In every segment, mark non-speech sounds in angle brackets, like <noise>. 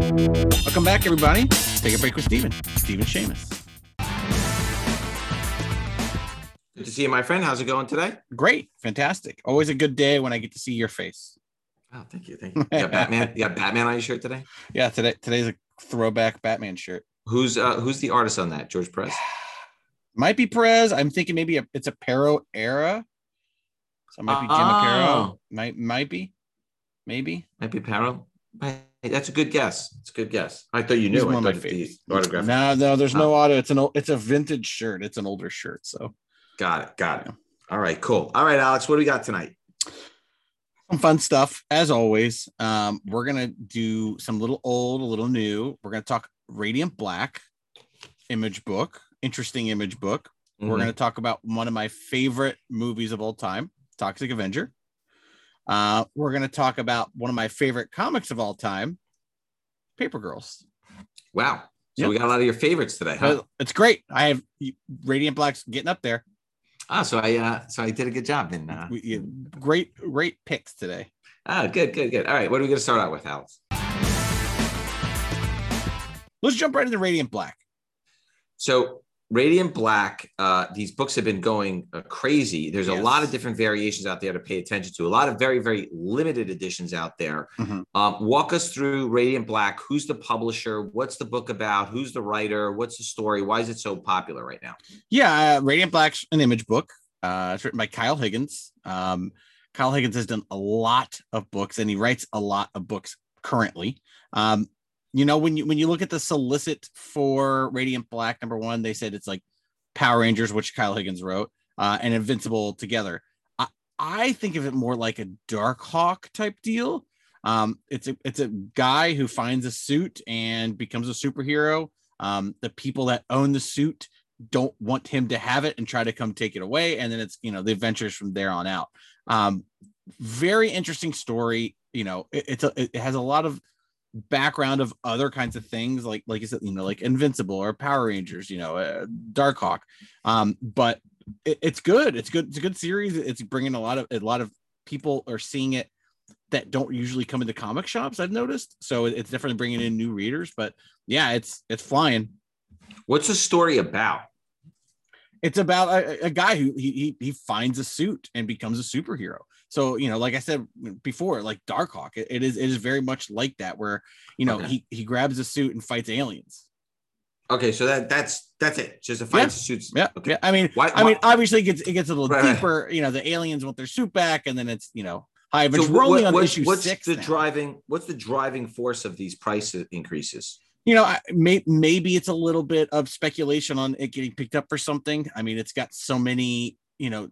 Welcome back, everybody. Take a break with Steven. Steven Seamus. Good to see you, my friend. How's it going today? Great. Fantastic. Always a good day when I get to see your face. Oh, thank you. Thank you. You got Batman. You got Batman on your shirt today? <laughs> Yeah, today today's a throwback Batman shirt. Who's uh who's the artist on that? George Perez? <sighs> Might be Perez. I'm thinking maybe a, it's a Pero era. So it might be Jim. Oh. Might might be. Maybe. Might be Paro. Hey, That's a good guess. It's a good guess. I thought you He's knew. one I thought the autograph. No, no, there's no auto. It's an old, it's a vintage shirt. It's an older shirt. So Got it. Got it. All right. Cool. All right, Alex. What do we got tonight? some fun stuff as always. Um, we're gonna do some little old, a little new. We're gonna talk Radiant Black image book, interesting image book. We're Mhm. going to talk about one of my favorite movies of all time, Toxic Avenger. Uh, we're going to talk about one of my favorite comics of all time, Paper Girls. Wow. So Yep. we got a lot of your favorites today, huh? Uh, It's great. I have Radiant Black's getting up there. Ah, so I uh so I did a good job Then uh great, great picks today. ah good, good, good. All right. What are we gonna start out with, Alex? Let's jump right into Radiant Black. So Radiant Black, uh, these books have been going uh, crazy. There's a lot of different variations out there to pay attention to. A lot of very, very limited editions out there. Mhm. Um, walk us through Radiant Black. Who's the publisher? What's the book about? Who's the writer? What's the story? Why is it so popular right now? Yeah, uh, Radiant Black's an image book. Uh, it's written by Kyle Higgins. Um, Kyle Higgins has done a lot of books, and he writes a lot of books currently. Um, you know, when you when you look at the solicit for Radiant Black, number one, they said it's like Power Rangers, which Kyle Higgins wrote, uh, and Invincible together. I, I think of it more like a Dark Hawk type deal. Um, it's a it's a guy who finds a suit and becomes a superhero. Um, the people that own the suit don't want him to have it and try to come take it away and then it's you know the adventures from there on out um very interesting story you know it, it's a, it has a lot of background of other kinds of things like like you said you know like invincible or power rangers you know uh, dark hawk um but it, it's good. It's good it's a good series. It's bringing a lot of a lot of people are seeing it that don't usually come into comic shops i've noticed. So it- it's definitely bringing in new readers but yeah it's it's flying. What's the story about? It's about a, a guy who he, he he finds a suit and becomes a superhero so you know like i said before like darkhawk it, it is it is very much like that where you know Okay. he he grabs a suit and fights aliens Okay, so that that's that's it. Just a fight Yeah. suits. yeah Okay. yeah i mean Why, i mean obviously it gets it gets a little Right, right. deeper you know the aliens want their suit back and then it's you know high so we're only what- on what's, issue what's six the now. driving? What's the driving force of these price increases? You know, I, may, maybe it's a little bit of speculation on it getting picked up for something. I mean, it's got so many, you know,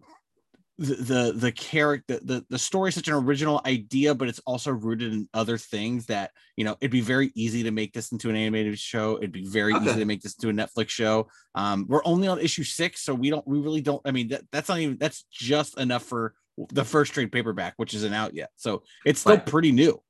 the the, the character, the the story is such an original idea, but it's also rooted in other things that you know it'd be very easy to make this into an animated show. It'd be very Okay. easy to make this into a Netflix show. Um, we're only on issue six, so we don't, we really don't. I mean, that, that's not even that's just enough for the first trade paperback, which isn't out yet. So it's still pretty new.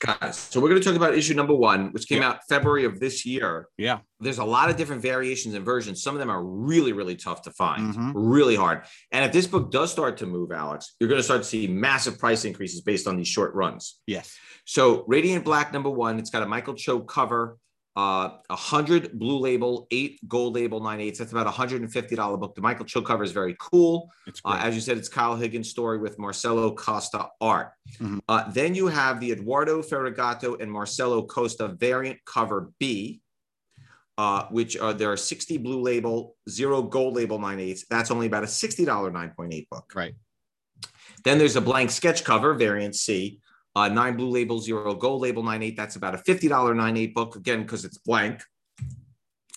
Guys, so we're going to talk about issue number one, which came out February of this year. Yeah. There's a lot of different variations and versions. Some of them are really, really tough to find, Mhm. really hard. And if this book does start to move, Alex, you're going to start to see massive price increases based on these short runs. Yes. So Radiant Black number one, it's got a Michael Cho cover, uh, a hundred blue label, eight gold label, nine eights. That's about a hundred and fifty dollar book. The Michael Cho cover is very cool. Uh, as you said, it's Kyle Higgins' story with Marcelo Costa art. Mhm. Uh, then you have the Eduardo Ferigato and Marcelo Costa variant cover B, uh, which are there are 60 blue label, zero gold label, nine eights. That's only about a $60 9.8 book. right. Then there's a blank sketch cover, variant C, uh, nine blue label, zero gold label, nine eight. That's about a $50 nine eight book, again, because it's blank.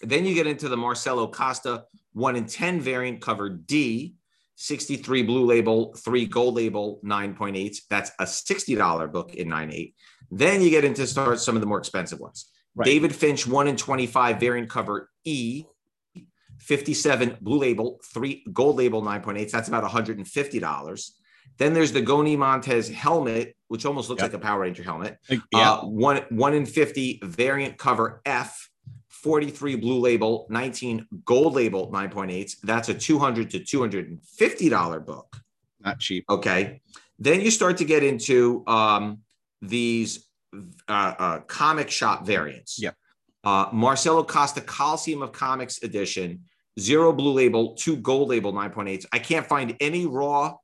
Then you get into the Marcelo Costa one in 10 variant cover D, 63 blue label, three gold label, 9.8. That's a $60 book in 9.8. Then you get into start some of the more expensive ones. Right. David Finch, one in 25 variant cover E, 57 blue label, three gold label, 9.8. That's about $150. Then there's the Goni Montes helmet, which almost looks Yep. like a Power Ranger helmet. Like, yeah. Uh, one, one in 50 variant cover F, 43 blue label, 19 gold label, 9.8. That's a 200 to $250 book. not cheap. Okay. Then you start to get into um, these uh, uh, comic shop variants. Yeah. Uh, Marcelo Costa Coliseum of Comics edition, zero blue label, two gold label 9.8s. I can't find any raw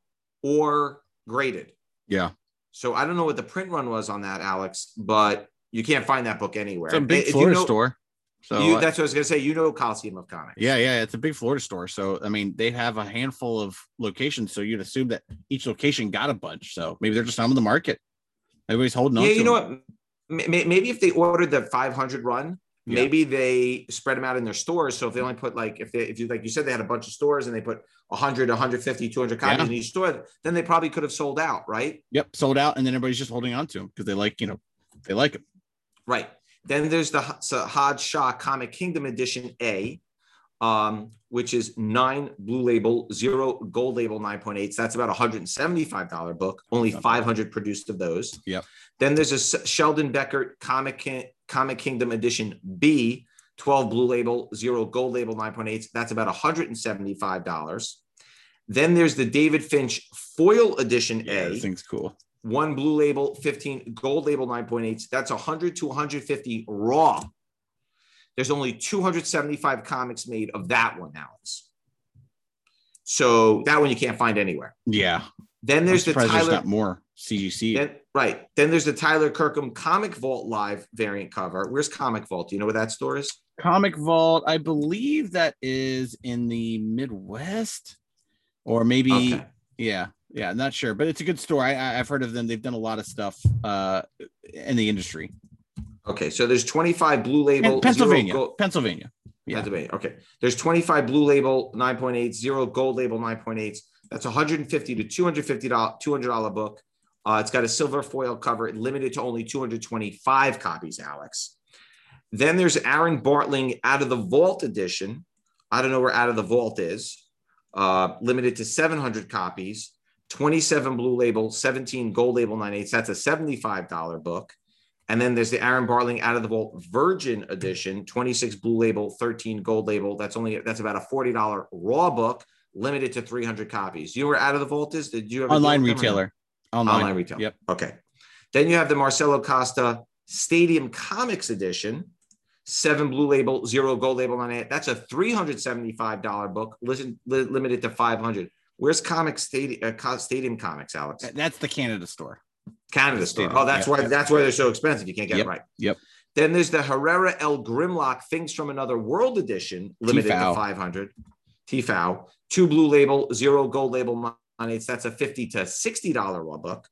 or graded. Yeah. So I don't know what the print run was on that, Alex, but you can't find that book anywhere. It's a big If you Florida know- store. So you, that's what I was gonna say. You know Coliseum of Comics. yeah, yeah, it's a big Florida store. So I mean, they have a handful of locations. So you'd assume that each location got a bunch. So maybe they're just on the market. Everybody's holding on. Yeah, you know them. what? Maybe if they ordered the 500 run, Yeah. maybe they spread them out in their stores. So if they only put like, if they, if you like you said, they had a bunch of stores and they put 100, 150, 200 copies Yeah. in each store, then they probably could have sold out, right? Yep, sold out, and then everybody's just holding on to them because they like, you know, they like them. Right. Then there's the Sajad Shah Comic Kingdom Edition A, um, which is nine blue label, zero gold label 9.8s. That's about a $175 book, only 500 produced of those. Yep. Then there's a Sheldon Becker Comic, Ki- Comic Kingdom Edition B, 12 blue label, zero gold label 9.8. That's about $175. Then there's the David Finch Foil Edition Yeah, A this thing's cool. one blue label, 15 gold label 9.8. That's 100 to 150 raw. There's only 275 comics made of that one, Alex. So that one you can't find anywhere. Yeah, Then there's the surprised there's Tyler, not more CGC. then, right. Then there's the Tyler Kirkham Comic Vault Live variant cover. Where's Comic Vault? Do you know where that store is? Comic Vault, I believe that is in the Midwest, or maybe Okay. yeah, yeah, I'm not sure, but it's a good store. I, I I've heard of them. They've done a lot of stuff uh in the industry. Okay. So there's 25 blue label. And Pennsylvania, gold- Pennsylvania. Yeah. Pennsylvania. Okay. There's 25 blue label 9.8, zero gold label 9.8. That's 150 to 250 $200 book. Uh, it's got a silver foil cover, limited to only 225 copies, Alex. Then there's Aaron Bartling Out of the Vault edition. I don't know where Out of the Vault is. Uh, limited to 700 copies, 27 blue label, 17 gold label 9.8. That's a $75 book. And then there's the Aaron Bartling Out of the Vault Virgin Edition, 26 blue label, 13 gold label. That's only that's about a $40 raw book, limited to 300 copies. You know where Out of the Vault is? Did you ever Online retailer. Online. Online retail. Yep. Okay. Then you have the Marcelo Costa Stadium Comics Edition, seven blue label, zero gold label on it. That's a $375 book, listen, li- limited to 500. Where's Comic Stadium, uh, Stadium Comics, Alex? That's the Canada store. Canada store. Stadium, Oh, that's yeah. why that's why they're so expensive. You can't get Yep, it right. yep. Then there's the Herrera El Grimlock Things from Another World edition, limited Tfal. to 500. TFAO, two blue label, zero gold label monates. That's a 50 to $60 raw book.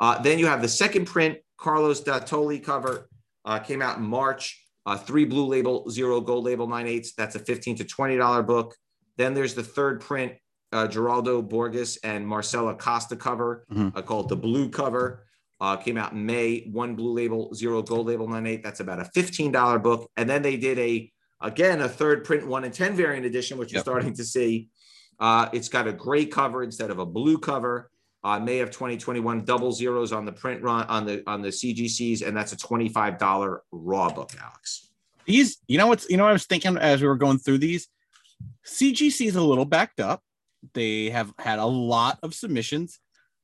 Uh, then you have the second print, Carlos Dattoli cover, uh, came out in March. Uh, three blue label, zero gold label, nine eighths. That's a 15 to $20 book. Then there's the third print, uh, Geraldo Borges and Marcelo Costa cover, Mhm. uh, called the blue cover. Uh, came out in May, one blue label, zero gold label, nine eight. That's about a $15 book. And then they did a, again, a third print one and 10 variant edition, which you're starting to see. Uh, it's got a gray cover instead of a blue cover. Uh, May of 2021, double zeros on the print run on the on the CGCs, and that's a $25 raw book, Alex. These, you know what's you know what I was thinking as we were going through these? CGC is a little backed up. They have had a lot of submissions.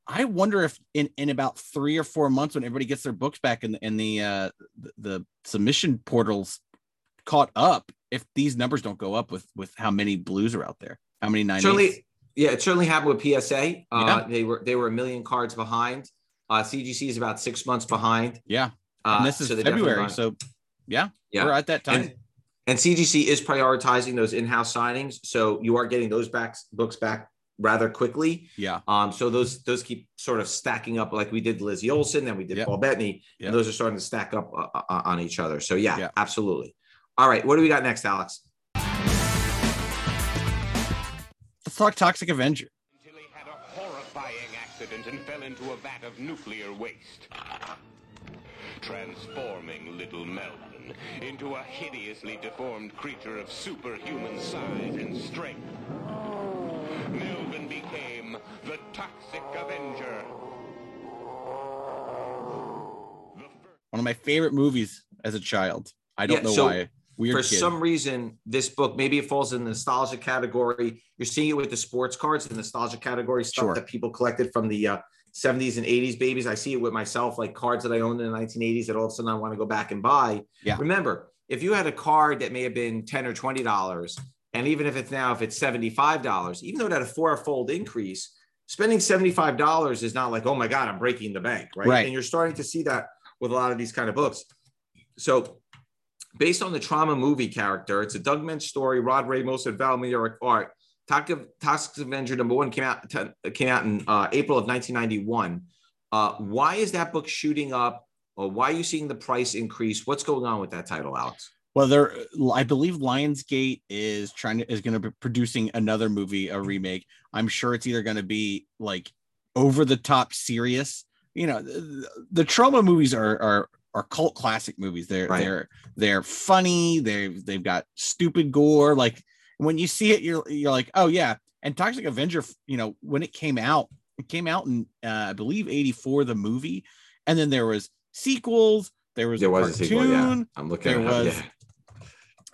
I wonder if in, in about three or four months, when everybody gets their books back and the, and the uh the, the submission portals caught up, if these numbers don't go up with with how many blues are out there, how many nine certainly, yeah, it certainly happened with PSA. Uh, Yeah. They were they were a million cards behind. Uh, CGC is about six months behind. yeah, Uh, and this is so February, so yeah, Yeah. we're at that time. And, and CGC is prioritizing those in-house signings, so you are getting those back books back rather quickly. yeah, Um, so those those keep sort of stacking up, like we did Lizzie Olsen, then we did Yep. Paul Bettany, Yep. and those are starting to stack up uh, uh, on each other. So yeah, Yeah. absolutely. All right, what do we got next, Alex? Talk Toxic Avenger. until he had a horrifying accident and fell into a vat of nuclear waste. Transforming little Melvin into a hideously deformed creature of superhuman size and strength. Melvin became the Toxic Avenger. The One of my favorite movies as a child. I don't Yeah, know so why. Weird For kid. some reason, this book maybe it falls in the nostalgia category. You're seeing it with the sports cards, the nostalgia category stuff Sure. that people collected from the uh, 70s and 80s babies. I see it with myself, like cards that I owned in the 1980s that all of a sudden I want to go back and buy. Yeah. Remember, if you had a card that may have been 10 or 20 dollars, and even if it's now if it's 75 dollars, even though it had a four-fold increase, spending 75 dollars is not like, oh my God, I'm breaking the bank, right? Right. And you're starting to see that with a lot of these kind of books. So based on the Troma movie character, it's a Doug Moench story. Rod Ramos and Val Mayerik art. Toxic Avenger number one came out came out in uh, April of 1991. Uh, why is that book shooting up? Or why are you seeing the price increase? What's going on with that title, Alex? Well, there, I believe Lionsgate is trying to is going to be producing another movie, a remake. I'm sure it's either going to be like over the top serious. You know, the, the Troma movies are are are cult classic movies. They're Right. they're they're funny. They they've got stupid gore. Like when you see it, you're you're like, oh yeah. And Toxic Avenger, you know, when it came out, it came out in uh, I believe '84, the movie, and then there was sequels. There was There a was a cartoon sequel. Yeah, I'm looking. there was Yeah.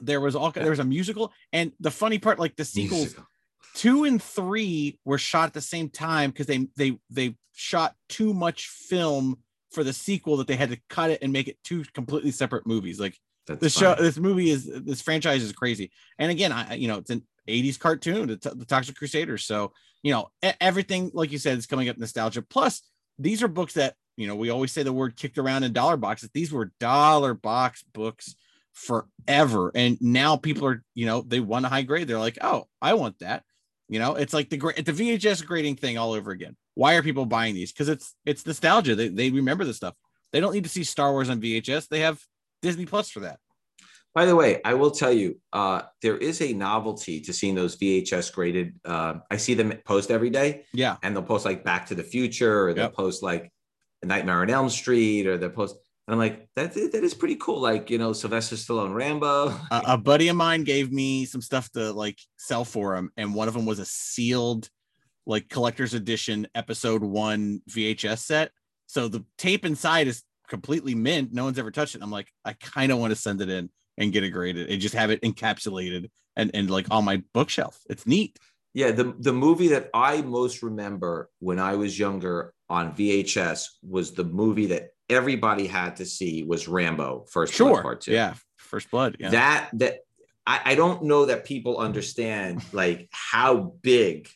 there was all there was a musical and the funny part like the sequels Musical. two and three were shot at the same time because they they they shot too much film for the sequel that they had to cut it and make it two completely separate movies. Like That's this show this movie is this franchise is crazy. And again i you know it's an 80s cartoon the, the toxic crusaders. So you know everything like you said is coming up nostalgia. Plus these are books that you know we always say the word kicked around in dollar boxes. These were dollar box books forever. And now people are you know they want a high grade. They're like oh i want that. You know it's like the great the vhs grading thing all over again why are people buying these because it's it's nostalgia they, they remember this stuff they don't need to see star wars on vhs they have disney plus for that By the way, I will tell you, uh, there is a novelty to seeing those VHS graded. Uh, I see them post every day, yeah and they'll post like Back to the Future, or they'll Yep. post like a Nightmare on Elm Street, or they'll post. And I'm like, that that is pretty cool. Like you know, Sylvester Stallone, Rambo. a, a buddy of mine gave me some stuff to like sell for him and one of them was a sealed like collector's edition episode one vhs set. So the tape inside is completely mint. No one's ever touched it. I'm like i kind of want to send it in and get it graded and just have it encapsulated and, and like on my bookshelf. It's neat. Yeah, the the movie that I most remember when I was younger on VHS was the movie that everybody had to see was Rambo First Blood sure. Part Two. yeah first blood yeah. That that I, I don't know that people understand like how big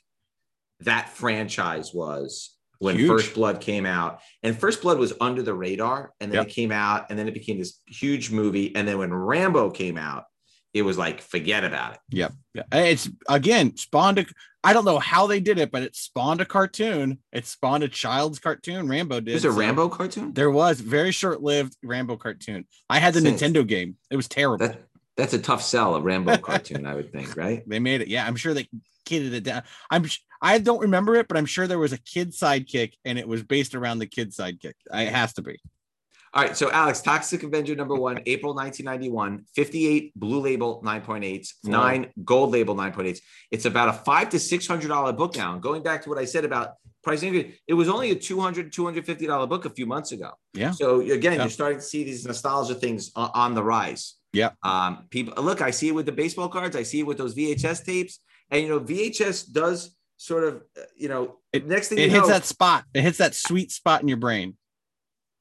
that franchise was when Huge. First Blood came out. And First Blood was under the radar, and then Yep. it came out, and then it became this huge movie. And then when Rambo came out, it was like forget about it. Yeah, it's again spawned a. I don't know how they did it, but it spawned a cartoon. It spawned a child's cartoon. Rambo did. There's a so- Rambo cartoon. There was very short-lived Rambo cartoon. I had the Since- Nintendo game. It was terrible. That that's a tough sell, a Rambo cartoon, I would think, right? they made it. Yeah, I'm sure they kidded it down. I'm. I don't remember it, but I'm sure there was a kid sidekick, and it was based around the kid sidekick. It has to be. All right, so Alex, Toxic Avenger number one, April 1991, 58 blue label 9.8s, Wow. nine gold label 9.8s. It's about a five to six hundred dollar book now. And going back to what I said about price increase, it was only a 200 250 dollar book a few months ago. Yeah. So again, Yeah. you're starting to see these nostalgia things on the rise. Yeah. Um, people look, I see it with the baseball cards, I see it with those VHS tapes, and you know, VHS does sort of, uh, you know, It- next thing It you hits know, that spot. It hits that sweet spot in your brain.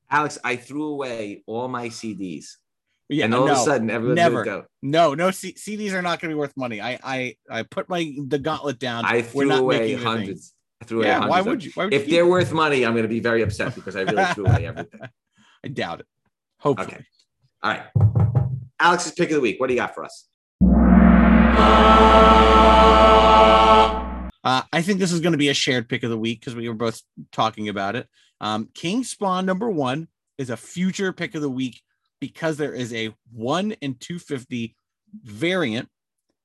Alex, I threw away all my CDs. Yeah. and all no, of a sudden everyone's never. go. no, no. C- CDs are not going to be worth money. I, I, I put my the gauntlet down. I We're threw not away making it a thing. hundreds. I threw away Yeah. hundreds. Why would you? Why would If keep they're it? worth money, I'm going to be very upset because I really threw away everything. <laughs> I doubt it. Hopefully. Okay. All right. Alex's pick of the week. What do you got for us? Uh, I think this is going to be a shared pick of the week because we were both talking about it. Um, King Spawn number one is a future pick of the week because there is a one in 250 variant.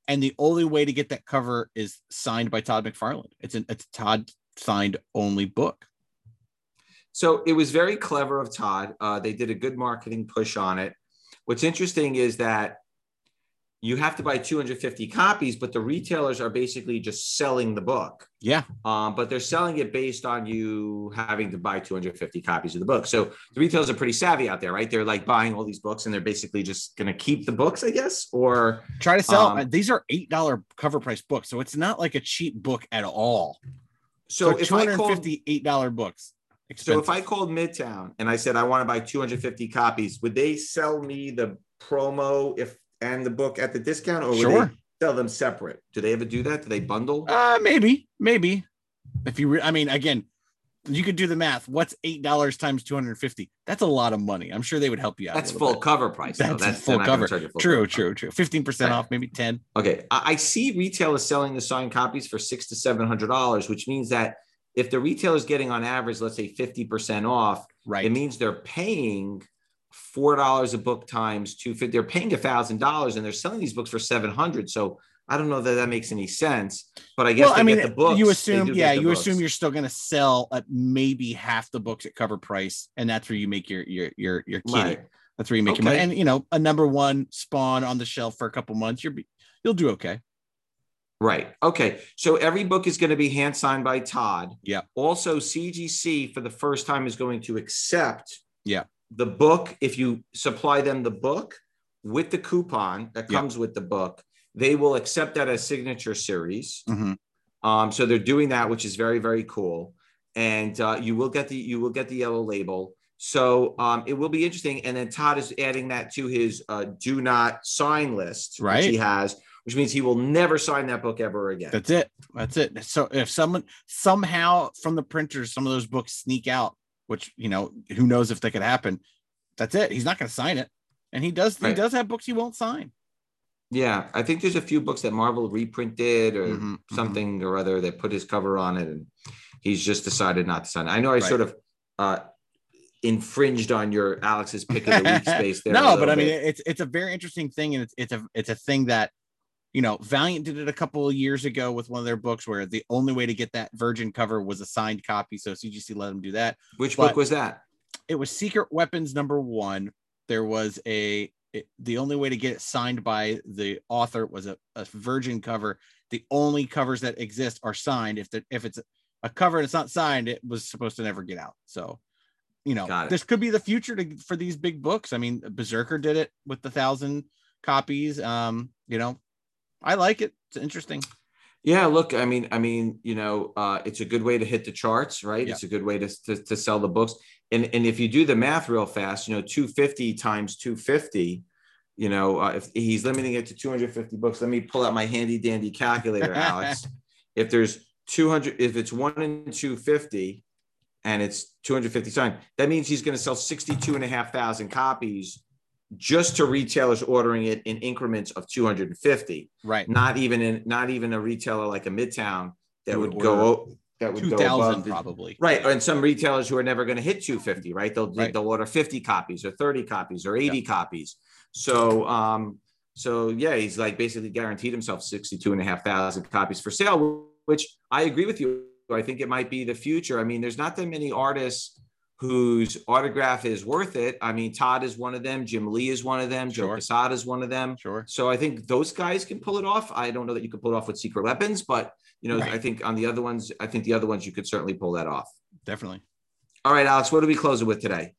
And the only way to get that cover is signed by Todd McFarlane. It's an it's a Todd signed only book. So it was very clever of Todd. Uh, they did a good marketing push on it. What's interesting is that you have to buy 250 copies, but the retailers are basically just selling the book. Yeah. Um, but they're selling it based on you having to buy 250 copies of the book. So the retailers are pretty savvy out there, right? They're like buying all these books and they're basically just going to keep the books, I guess. Or Try to sell. Um, these are eight dollar cover price books, so it's not like a cheap book at all. so, So, if two I hundred called, fifty eight dollar books. So if. I called Midtown and I said I want to buy 250 copies, would they sell me the promo if and the book at the discount, or would Sure. they sell them separate? Do they ever do that? Do they bundle? Uh, maybe, maybe. If you, re- I mean, again, you could do the math. What's eight dollars times two hundred fifty? That's a lot of money. I'm sure they would help you out. That's full bit. cover price. though. That's, full cover. full True, cover. true, true. Fifteen percent off, maybe ten. Okay, I, I see retailers selling the signed copies for six to seven hundred dollars, which means that if the retailer is getting on average, let's say fifty percent off, Right. it means they're paying four dollars a book times two. They're paying a thousand dollars, and they're selling these books for seven hundred. So I don't know that that makes any sense, but I guess well, they I mean, get the books. you assume, yeah, you books. assume you're still going to sell at maybe half the books at cover price, and that's where you make your your your your kitty. right. That's where you make your money. And you know, a number one spawn on the shelf for a couple months, you're be- you'll do okay. Right. Okay. So every book is going to be hand signed by Todd. Yeah. Also, CGC for the first time is going to accept. Yeah. The book, if you supply them the book with the coupon that Yeah. comes with the book, they will accept that as signature series. Mhm. Um, so they're doing that, which is very, very cool. And uh, you will get the you will get the yellow label. So um, it will be interesting. And then Todd is adding that to his uh, do not sign list, which Right. he has, which means he will never sign that book ever again. That's it. That's it. So if someone somehow from the printers, some of those books sneak out, which you know, who knows if that could happen. That's it. He's not going to sign it, and he does. He does have books he won't sign. Yeah, I think there's a few books that Marvel reprinted or Mhm, mhm. something or other that put his cover on it, and he's just decided not to sign. it. I know I Right. sort of uh, infringed on your Alex's pick of the week <laughs> space there. no, but I mean, bit. it's it's a very interesting thing, and it's it's a it's a thing that you know Valiant did it a couple of years ago with one of their books where the only way to get that Virgin cover was a signed copy, so CGC let them do that. which but- book was that? It was Secret Weapons number one. There was a it- the only way to get it signed by the author was a, a Virgin cover. The only covers that exist are signed. If the, if it's a cover and it's not signed, it was supposed to never get out. So you know, this could be the future to, for these big books. I mean, Berserker did it with the thousand copies. Um, you know, I like it. It's interesting. Yeah, look, I mean, I mean, you know, uh, it's a good way to hit the charts, right? Yeah. It's a good way to, to to sell the books, and and if you do the math real fast, you know, two fifty times two fifty, you know, uh, if he's limiting it to two hundred fifty books, let me pull out my handy dandy calculator, <laughs> Alex. if there's two hundred, if it's one in two fifty, and it's two hundred fifty times, that means he's going to sell sixty two and a half thousand copies just to retailers ordering it in increments of two hundred and fifty Right. not even in not even a retailer like a midtown that would would go that would Two go above probably. right and some retailers who are never going to hit 250 right they'll Right. they'll order 50 copies or 30 copies or 80 copies so um so yeah he's like basically guaranteed himself 62 and a half thousand copies for sale which i agree with you i think it might be the future i mean there's not that many artists whose autograph is worth it i mean todd is one of them jim lee is one of them joe Sure. Quesada is one of them Sure. so I think those guys can pull it off. I don't know that you could pull it off with secret weapons, but you know, Right. I think on the other ones, I think the other ones you could certainly pull that off. Definitely. All right, Alex, what are we closing with today?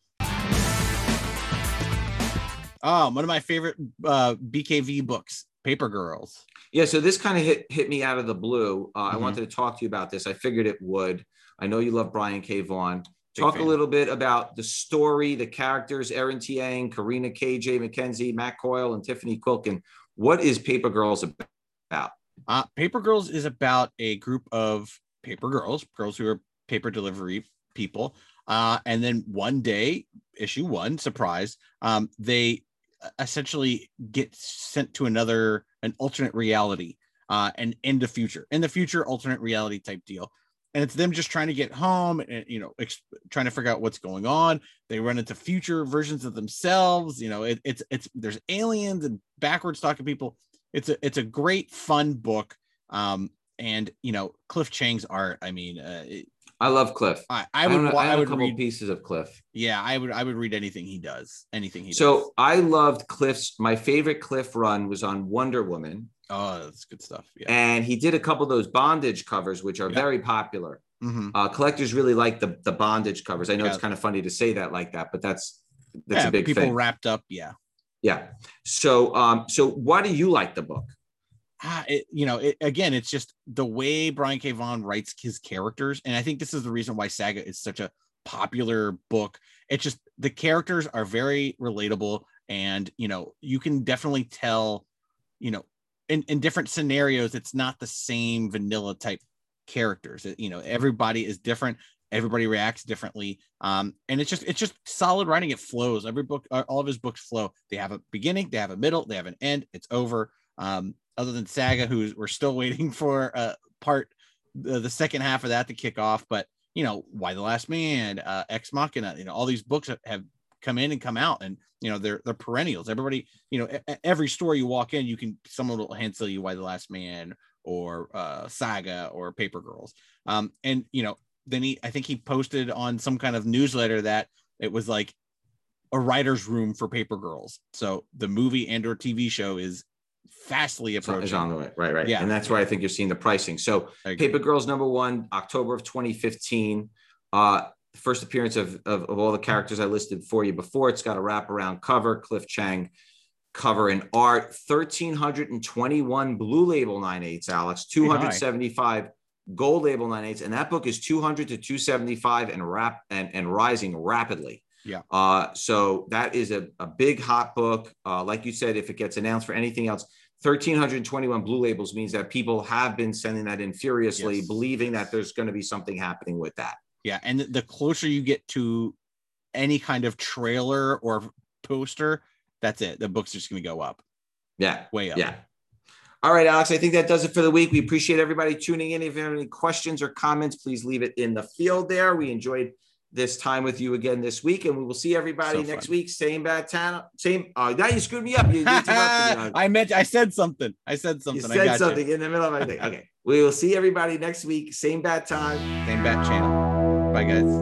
Oh, one of my favorite uh, BKV books, Paper Girls. Yeah, so this kind of hit hit me out of the blue. Uh, I Mhm. wanted to talk to you about this. I figured it would. I know you love Brian K. Vaughan. Big Talk a little bit about the story, the characters, Erin Tieng, Karina KJ McKenzie, Matt Coyle, and Tiffany Quilkin. What is Paper Girls about? Uh, paper Girls is about a group of paper girls, girls who are paper delivery people. Uh, and then one day, issue one, surprise, um, they essentially get sent to another, an alternate reality, uh, and in the future, in the future, alternate reality type deal. And it's them just trying to get home and, you know, ex- trying to figure out what's going on. They run into future versions of themselves. You know, it, it's, it's, there's aliens and backwards talking people it's a it's a great fun book um and you know cliff chiang's art i mean uh, it- I love Cliff. i i would a- wa- I i would read pieces of Cliff. yeah i would i would read anything he does anything he does So I loved Cliff's. My favorite Cliff run was on Wonder Woman, oh that's good stuff yeah and he did a couple of those bondage covers, which are Yeah. very popular. Mhm. Uh, collectors really like the the bondage covers. I know Yeah. it's kind of funny to say that like that, but that's that's yeah a big people thing. wrapped up yeah yeah. So um, so why do you like the book? ah, it, you know it, again it's just the way brian k Vaughan writes his characters and i think this is the reason why saga is such a popular book. It's just the characters are very relatable, and you know you can definitely tell, you know, in in different scenarios, it's not the same vanilla type characters. You know, everybody is different. Everybody reacts differently, um, and it's just it's just solid writing. It flows. Every book, uh, all of his books flow. They have a beginning, they have a middle, they have an end. It's over. Um, other than Saga, who's we're still waiting <laughs> for uh, part the, the second half of that to kick off. But you know, Y the Last Man, uh, Ex Machina, you know, all these books have come in and come out, and you know they're they're perennials. Everybody, you know, every store you walk in, you can someone will hand sell you Y the Last Man or uh, Saga or Paper Girls. Um, and you know, then he I think he posted on some kind of newsletter that it was like a writer's room for Paper Girls. So the movie and or TV show is fastly approaching. Is on the way, right? Right. Yeah, and that's why I think you're seeing the pricing. So Paper Girls number one, October of 2015. Uh, first appearance of, of, of all the characters I listed for you before. It's got a wraparound cover, Cliff Chiang cover and art, 1321 blue label 9.8s, Alex, 275 gold label 9.8s. And that book is 200 to 275 and rap and, and rising rapidly. Yeah. Uh, so that is a, a big hot book. Uh, like you said, if it gets announced for anything else, 1321 blue labels means that people have been sending that in furiously, yes. believing that there's going to be something happening with that. Yeah. And the closer you get to any kind of trailer or poster, that's it. The book's just going to go up. Yeah. Way up. Yeah. All right, Alex, I think that does it for the week. We appreciate everybody tuning in. If you have any questions or comments, please leave it in the field there. We enjoyed this time with you again this week, and we will see everybody so next week. Same bad town, same. Oh, now you screwed me up. You, you <laughs> I meant I said something. I said something. You said something you. in the middle of my thing. Okay, we will see everybody next week. Same bad time, same bad channel. Bye, guys.